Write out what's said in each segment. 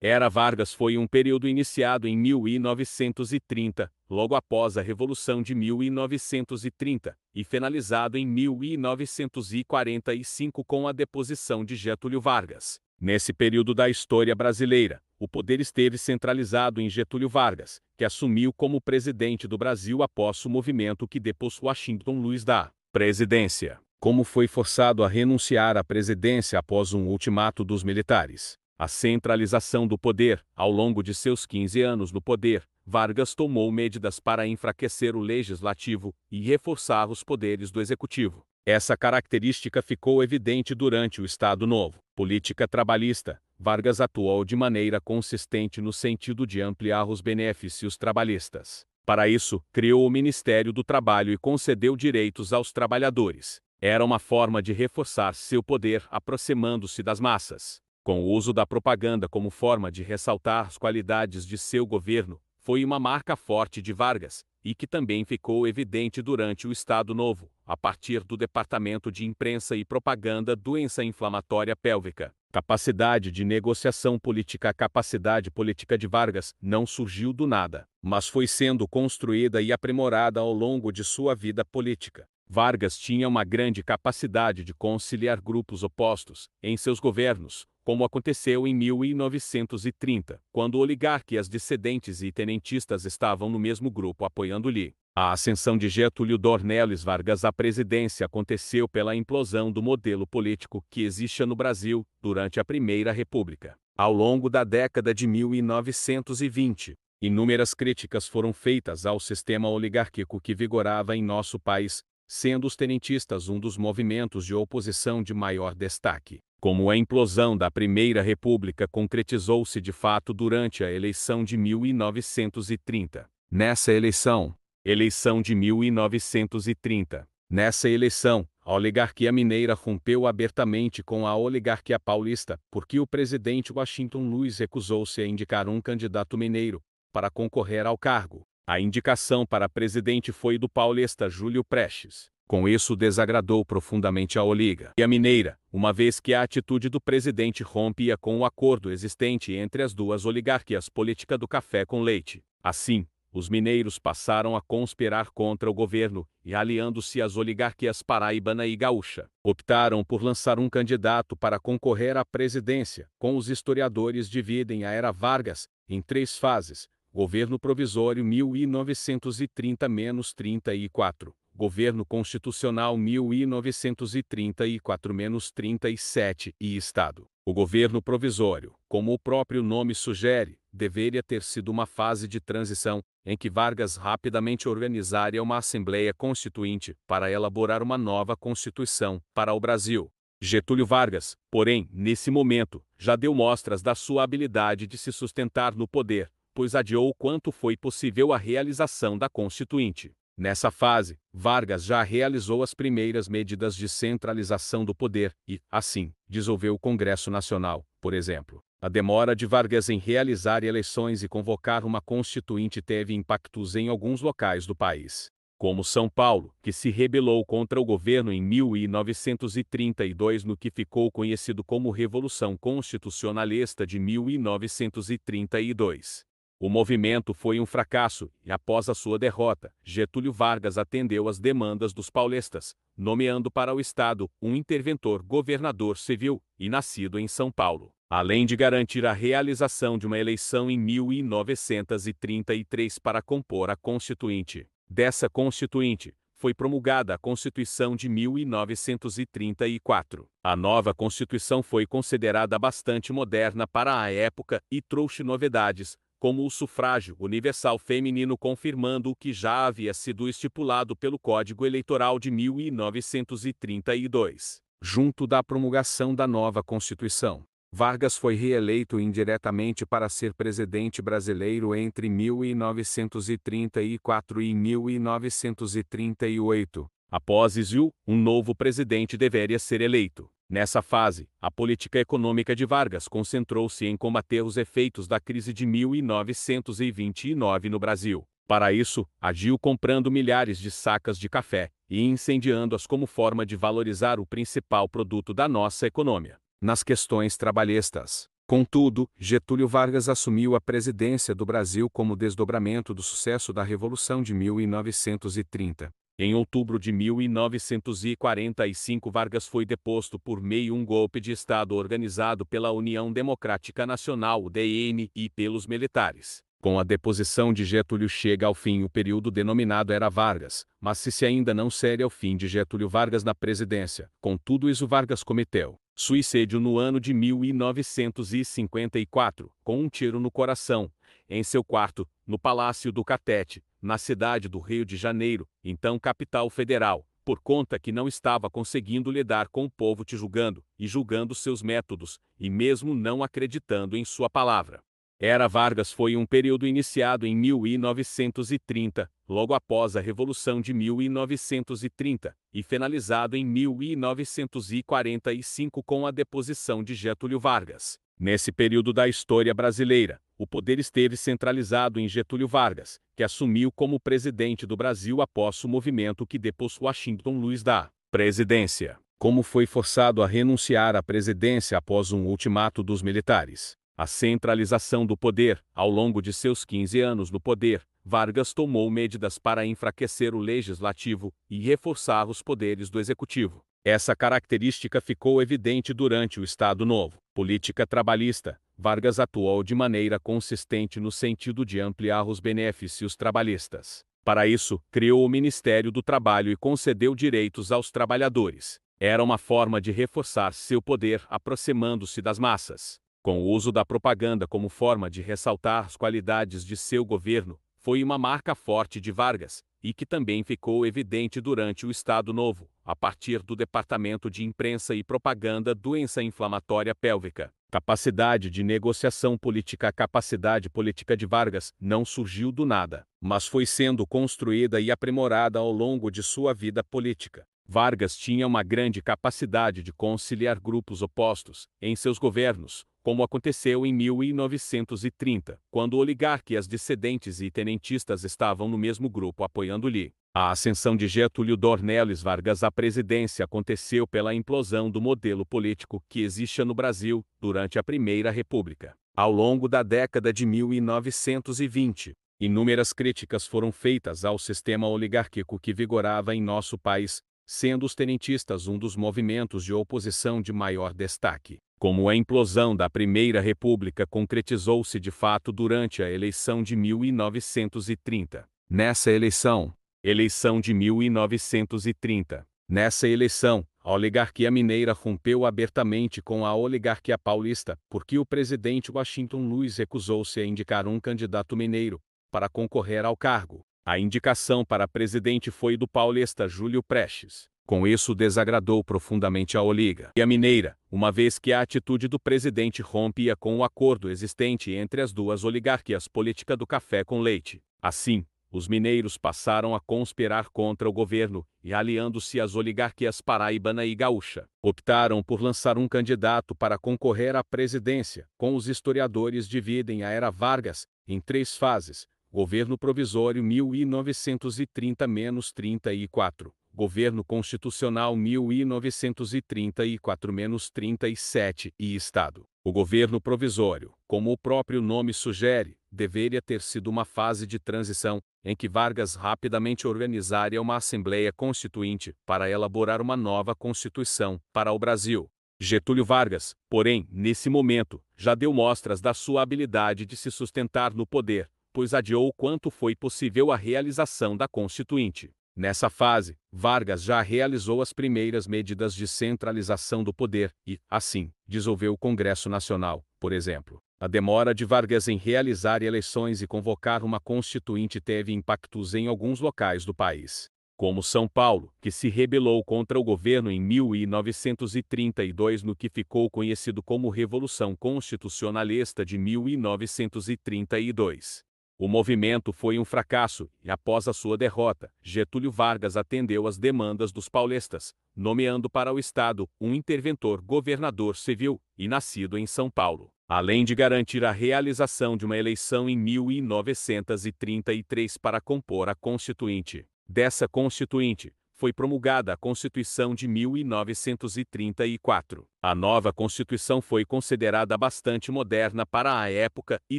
Era Vargas foi um período iniciado em 1930, logo após a Revolução de 1930, e finalizado em 1945 com a deposição de Getúlio Vargas. Nesse período da história brasileira, o poder esteve centralizado em Getúlio Vargas, que assumiu como presidente do Brasil após o movimento que depôs Washington Luiz da presidência. Como foi forçado a renunciar à presidência após um ultimato dos militares. A centralização do poder, ao longo de seus 15 anos no poder, Vargas tomou medidas para enfraquecer o legislativo e reforçar os poderes do executivo. Essa característica ficou evidente durante o Estado Novo. Política trabalhista. Vargas atuou de maneira consistente no sentido de ampliar os benefícios trabalhistas. Para isso, criou o Ministério do Trabalho e concedeu direitos aos trabalhadores. Era uma forma de reforçar seu poder aproximando-se das massas. Com o uso da propaganda como forma de ressaltar as qualidades de seu governo, foi uma marca forte de Vargas, e que também ficou evidente durante o Estado Novo, a partir do Departamento de Imprensa e Propaganda Doença Inflamatória Pélvica. Capacidade de negociação política A capacidade política de Vargas não surgiu do nada, mas foi sendo construída e aprimorada ao longo de sua vida política. Vargas tinha uma grande capacidade de conciliar grupos opostos em seus governos, como aconteceu em 1930, quando oligarquias dissidentes e tenentistas estavam no mesmo grupo apoiando-lhe. A ascensão de Getúlio Dornelles Vargas à presidência aconteceu pela implosão do modelo político que existia no Brasil durante a Primeira República. Ao longo da década de 1920, inúmeras críticas foram feitas ao sistema oligárquico que vigorava em nosso país, sendo os tenentistas um dos movimentos de oposição de maior destaque. Como a implosão da Primeira República concretizou-se de fato durante a eleição de 1930. Nessa eleição, eleição de 1930, nessa eleição, a oligarquia mineira rompeu abertamente com a oligarquia paulista, porque o presidente Washington Luiz recusou-se a indicar um candidato mineiro para concorrer ao cargo. A indicação para presidente foi do paulista Júlio Prestes. Com isso desagradou profundamente a Oliga e a Mineira, uma vez que a atitude do presidente rompia com o acordo existente entre as duas oligarquias política do café com leite. Assim, os mineiros passaram a conspirar contra o governo e, aliando-se às oligarquias paraibana e gaúcha, optaram por lançar um candidato para concorrer à presidência. Com os historiadores dividem a era Vargas em três fases: governo provisório 1930-34, Governo Constitucional 1934-37 e Estado. O governo provisório, como o próprio nome sugere, deveria ter sido uma fase de transição, em que Vargas rapidamente organizaria uma Assembleia Constituinte para elaborar uma nova Constituição para o Brasil. Getúlio Vargas, porém, nesse momento, já deu mostras da sua habilidade de se sustentar no poder, pois adiou quanto foi possível a realização da Constituinte. Nessa fase, Vargas já realizou as primeiras medidas de centralização do poder e, assim, dissolveu o Congresso Nacional, por exemplo. A demora de Vargas em realizar eleições e convocar uma constituinte teve impactos em alguns locais do país, como São Paulo, que se rebelou contra o governo em 1932 no que ficou conhecido como Revolução Constitucionalista de 1932. O movimento foi um fracasso e, após a sua derrota, Getúlio Vargas atendeu às demandas dos paulistas, nomeando para o Estado um interventor governador civil e nascido em São Paulo, além de garantir a realização de uma eleição em 1933 para compor a Constituinte. Dessa Constituinte, foi promulgada a Constituição de 1934. A nova Constituição foi considerada bastante moderna para a época e trouxe novidades, como o sufrágio universal feminino confirmando o que já havia sido estipulado pelo Código Eleitoral de 1932. Junto da promulgação da nova Constituição, Vargas foi reeleito indiretamente para ser presidente brasileiro entre 1934 e 1938. Após isso, um novo presidente deveria ser eleito. Nessa fase, a política econômica de Vargas concentrou-se em combater os efeitos da crise de 1929 no Brasil. Para isso, agiu comprando milhares de sacas de café e incendiando-as como forma de valorizar o principal produto da nossa economia. Nas questões trabalhistas, Contudo, Getúlio Vargas assumiu a presidência do Brasil como desdobramento do sucesso da Revolução de 1930. Em outubro de 1945, Vargas foi deposto por meio um golpe de Estado organizado pela União Democrática Nacional, UDN, e pelos militares. Com a deposição de Getúlio chega ao fim o período denominado Era Vargas, mas se, se ainda não seria o fim de Getúlio Vargas na presidência. Contudo, isso Vargas cometeu suicídio no ano de 1954, com um tiro no coração, em seu quarto, no Palácio do Catete, na cidade do Rio de Janeiro, então capital federal, por conta que não estava conseguindo lidar com o povo te julgando e julgando seus métodos, e mesmo não acreditando em sua palavra. Era Vargas foi um período iniciado em 1930, logo após a Revolução de 1930, e finalizado em 1945 com a deposição de Getúlio Vargas. Nesse período da história brasileira, o poder esteve centralizado em Getúlio Vargas, que assumiu como presidente do Brasil após o movimento que depôs Washington Luiz da presidência. Como foi forçado a renunciar à presidência após um ultimato dos militares. A centralização do poder, ao longo de seus 15 anos no poder, Vargas tomou medidas para enfraquecer o legislativo e reforçar os poderes do executivo. Essa característica ficou evidente durante o Estado Novo. Política trabalhista. Vargas atuou de maneira consistente no sentido de ampliar os benefícios trabalhistas. Para isso, criou o Ministério do Trabalho e concedeu direitos aos trabalhadores. Era uma forma de reforçar seu poder aproximando-se das massas com o uso da propaganda como forma de ressaltar as qualidades de seu governo, foi uma marca forte de Vargas, e que também ficou evidente durante o Estado Novo, a partir do Departamento de Imprensa e Propaganda Doença Inflamatória Pélvica. Capacidade de negociação política A capacidade política de Vargas não surgiu do nada, mas foi sendo construída e aprimorada ao longo de sua vida política. Vargas tinha uma grande capacidade de conciliar grupos opostos em seus governos, como aconteceu em 1930, quando oligarquias dissidentes e tenentistas estavam no mesmo grupo apoiando-lhe. A ascensão de Getúlio Dornelles Vargas à presidência aconteceu pela implosão do modelo político que existia no Brasil durante a Primeira República. Ao longo da década de 1920, inúmeras críticas foram feitas ao sistema oligárquico que vigorava em nosso país, sendo os tenentistas um dos movimentos de oposição de maior destaque. Como a implosão da Primeira República concretizou-se de fato durante a eleição de 1930. Nessa eleição, eleição de 1930, nessa eleição, a oligarquia mineira rompeu abertamente com a oligarquia paulista, porque o presidente Washington Luiz recusou-se a indicar um candidato mineiro para concorrer ao cargo. A indicação para presidente foi do paulista Júlio Prestes. Com isso desagradou profundamente a Oliga e a Mineira, uma vez que a atitude do presidente rompia com o acordo existente entre as duas oligarquias política do café com leite. Assim, os mineiros passaram a conspirar contra o governo e, aliando-se às oligarquias paraibana e gaúcha, optaram por lançar um candidato para concorrer à presidência. Com os historiadores dividem a era Vargas em três fases: governo provisório 1930-34, Governo Constitucional 1934-37 e Estado. O governo provisório, como o próprio nome sugere, deveria ter sido uma fase de transição, em que Vargas rapidamente organizaria uma Assembleia Constituinte para elaborar uma nova Constituição para o Brasil. Getúlio Vargas, porém, nesse momento, já deu mostras da sua habilidade de se sustentar no poder, pois adiou quanto foi possível a realização da Constituinte. Nessa fase, Vargas já realizou as primeiras medidas de centralização do poder e, assim, dissolveu o Congresso Nacional, por exemplo. A demora de Vargas em realizar eleições e convocar uma constituinte teve impactos em alguns locais do país, como São Paulo, que se rebelou contra o governo em 1932 no que ficou conhecido como Revolução Constitucionalista de 1932. O movimento foi um fracasso e, após a sua derrota, Getúlio Vargas atendeu às demandas dos paulistas, nomeando para o Estado um interventor governador civil e nascido em São Paulo, além de garantir a realização de uma eleição em 1933 para compor a Constituinte. Dessa Constituinte, foi promulgada a Constituição de 1934. A nova Constituição foi considerada bastante moderna para a época e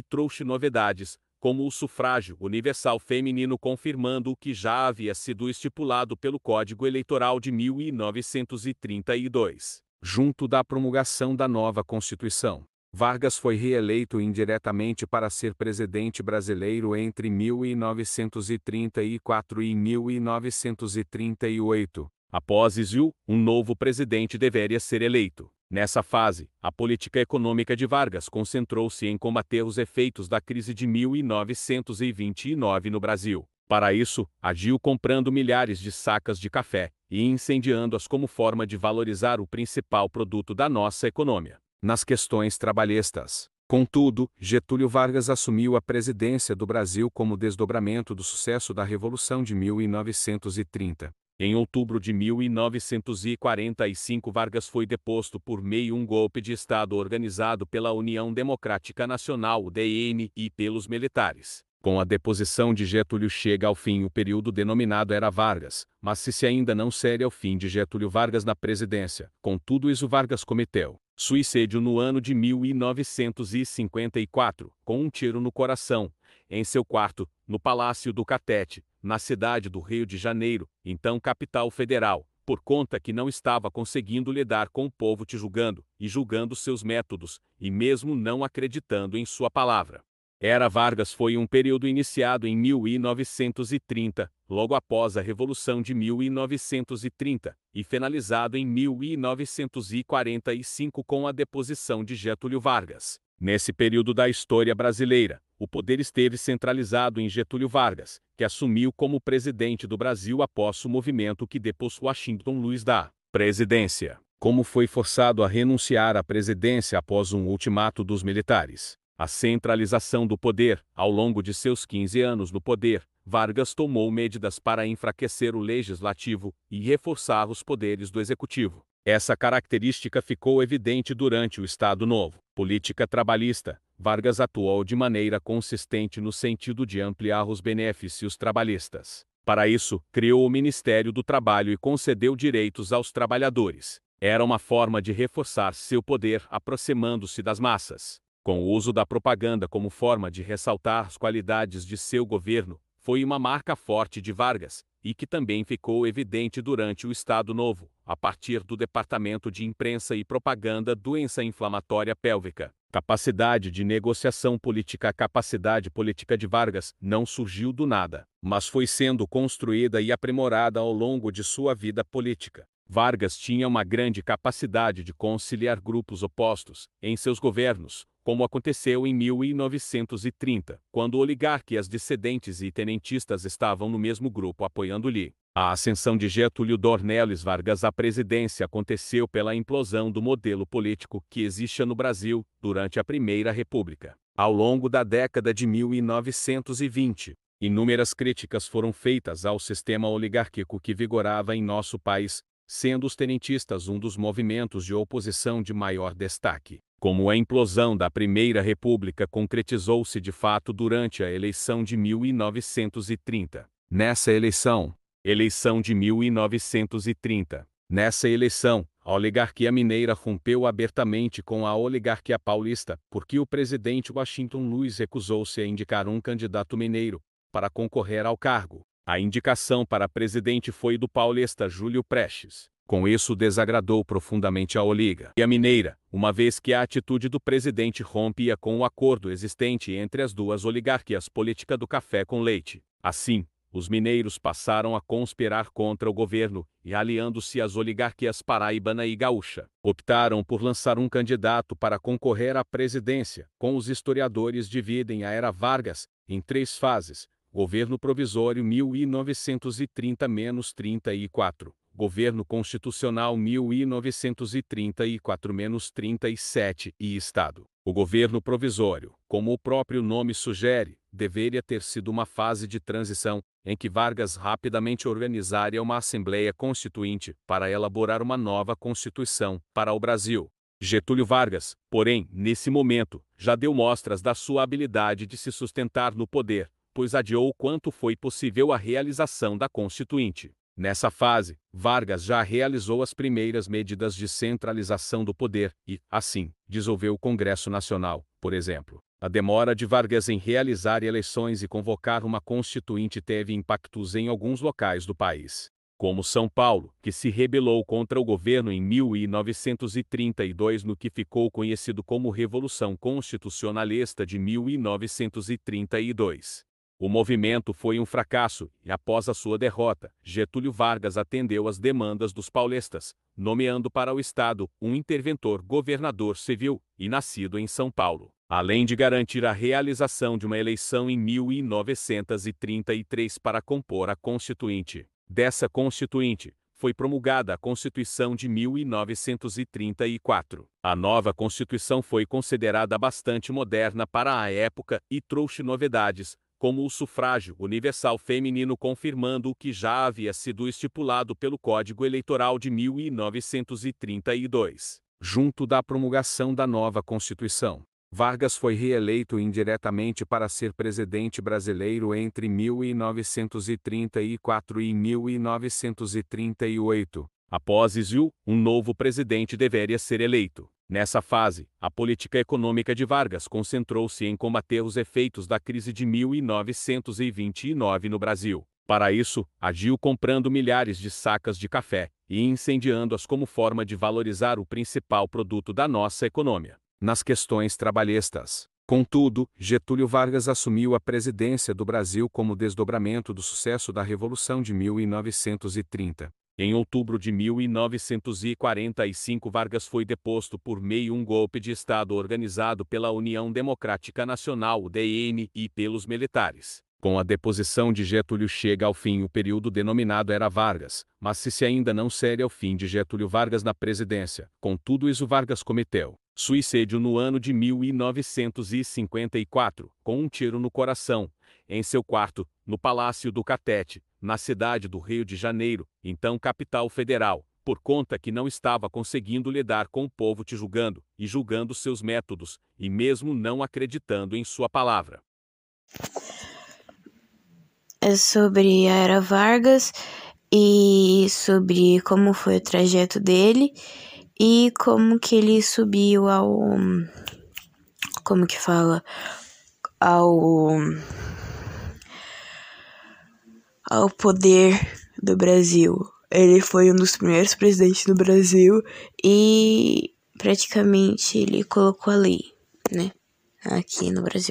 trouxe novidades, como o sufrágio universal feminino confirmando o que já havia sido estipulado pelo Código Eleitoral de 1932. Junto da promulgação da nova Constituição, Vargas foi reeleito indiretamente para ser presidente brasileiro entre 1934 e 1938. Após isso, um novo presidente deveria ser eleito. Nessa fase, a política econômica de Vargas concentrou-se em combater os efeitos da crise de 1929 no Brasil. Para isso, agiu comprando milhares de sacas de café e incendiando-as como forma de valorizar o principal produto da nossa economia nas questões trabalhistas. Contudo, Getúlio Vargas assumiu a presidência do Brasil como desdobramento do sucesso da Revolução de 1930. Em outubro de 1945, Vargas foi deposto por meio um golpe de Estado organizado pela União Democrática Nacional, UDN, e pelos militares. Com a deposição de Getúlio chega ao fim o período denominado Era Vargas, mas se, se ainda não seria o fim de Getúlio Vargas na presidência, contudo isso Vargas cometeu suicídio no ano de 1954, com um tiro no coração, em seu quarto, no Palácio do Catete, na cidade do Rio de Janeiro, então capital federal, por conta que não estava conseguindo lidar com o povo te julgando e julgando seus métodos, e mesmo não acreditando em sua palavra. Era Vargas foi um período iniciado em 1930, logo após a Revolução de 1930, e finalizado em 1945 com a deposição de Getúlio Vargas. Nesse período da história brasileira, o poder esteve centralizado em Getúlio Vargas, que assumiu como presidente do Brasil após o movimento que depôs Washington Luiz da presidência. Como foi forçado a renunciar à presidência após um ultimato dos militares. A centralização do poder, ao longo de seus 15 anos no poder, Vargas tomou medidas para enfraquecer o legislativo e reforçar os poderes do executivo. Essa característica ficou evidente durante o Estado Novo. Política trabalhista. Vargas atuou de maneira consistente no sentido de ampliar os benefícios trabalhistas. Para isso, criou o Ministério do Trabalho e concedeu direitos aos trabalhadores. Era uma forma de reforçar seu poder aproximando-se das massas com o uso da propaganda como forma de ressaltar as qualidades de seu governo, foi uma marca forte de Vargas, e que também ficou evidente durante o Estado Novo, a partir do Departamento de Imprensa e Propaganda Doença Inflamatória Pélvica. Capacidade de negociação política A capacidade política de Vargas não surgiu do nada, mas foi sendo construída e aprimorada ao longo de sua vida política. Vargas tinha uma grande capacidade de conciliar grupos opostos em seus governos, como aconteceu em 1930, quando oligarquias dissidentes e tenentistas estavam no mesmo grupo apoiando-lhe. A ascensão de Getúlio Dornelles Vargas à presidência aconteceu pela implosão do modelo político que existia no Brasil durante a Primeira República. Ao longo da década de 1920, inúmeras críticas foram feitas ao sistema oligárquico que vigorava em nosso país, sendo os tenentistas um dos movimentos de oposição de maior destaque. Como a implosão da Primeira República concretizou-se de fato durante a eleição de 1930. Nessa eleição, eleição de 1930, nessa eleição, a oligarquia mineira rompeu abertamente com a oligarquia paulista, porque o presidente Washington Luiz recusou-se a indicar um candidato mineiro para concorrer ao cargo. A indicação para presidente foi do paulista Júlio Prestes. Com isso desagradou profundamente a Oliga e a Mineira, uma vez que a atitude do presidente rompia com o acordo existente entre as duas oligarquias política do café com leite. Assim, os mineiros passaram a conspirar contra o governo e, aliando-se às oligarquias paraibana e gaúcha, optaram por lançar um candidato para concorrer à presidência. Com os historiadores dividem a era Vargas em três fases: governo provisório 1930-34, Governo Constitucional 1934-37 e Estado. O governo provisório, como o próprio nome sugere, deveria ter sido uma fase de transição, em que Vargas rapidamente organizaria uma Assembleia Constituinte para elaborar uma nova Constituição para o Brasil. Getúlio Vargas, porém, nesse momento, já deu mostras da sua habilidade de se sustentar no poder, pois adiou quanto foi possível a realização da Constituinte. Nessa fase, Vargas já realizou as primeiras medidas de centralização do poder e, assim, dissolveu o Congresso Nacional, por exemplo. A demora de Vargas em realizar eleições e convocar uma constituinte teve impactos em alguns locais do país, como São Paulo, que se rebelou contra o governo em 1932 no que ficou conhecido como Revolução Constitucionalista de 1932. O movimento foi um fracasso e, após a sua derrota, Getúlio Vargas atendeu às demandas dos paulistas, nomeando para o Estado um interventor governador civil e nascido em São Paulo, além de garantir a realização de uma eleição em 1933 para compor a Constituinte. Dessa Constituinte, foi promulgada a Constituição de 1934. A nova Constituição foi considerada bastante moderna para a época e trouxe novidades, como o sufrágio universal feminino confirmando o que já havia sido estipulado pelo Código Eleitoral de 1932. Junto da promulgação da nova Constituição, Vargas foi reeleito indiretamente para ser presidente brasileiro entre 1934 e 1938. Após isso, um novo presidente deveria ser eleito. Nessa fase, a política econômica de Vargas concentrou-se em combater os efeitos da crise de 1929 no Brasil. Para isso, agiu comprando milhares de sacas de café e incendiando-as como forma de valorizar o principal produto da nossa economia, nas questões trabalhistas. Contudo, Getúlio Vargas assumiu a presidência do Brasil como desdobramento do sucesso da Revolução de 1930. Em outubro de 1945 Vargas foi deposto por meio um golpe de Estado organizado pela União Democrática Nacional UDN e pelos militares. Com a deposição de Getúlio chega ao fim o período denominado Era Vargas, mas se, se ainda não seria o fim de Getúlio Vargas na presidência, contudo isso Vargas cometeu suicídio no ano de 1954, com um tiro no coração, em seu quarto, no Palácio do Catete, na cidade do Rio de Janeiro, então capital federal, por conta que não estava conseguindo lidar com o povo te julgando e julgando seus métodos, e mesmo não acreditando em sua palavra. É sobre a Era Vargas e sobre como foi o trajeto dele e como que ele subiu ao como que fala ao ao poder do Brasil. Ele foi um dos primeiros presidentes do Brasil e praticamente ele colocou a lei, né, aqui no Brasil.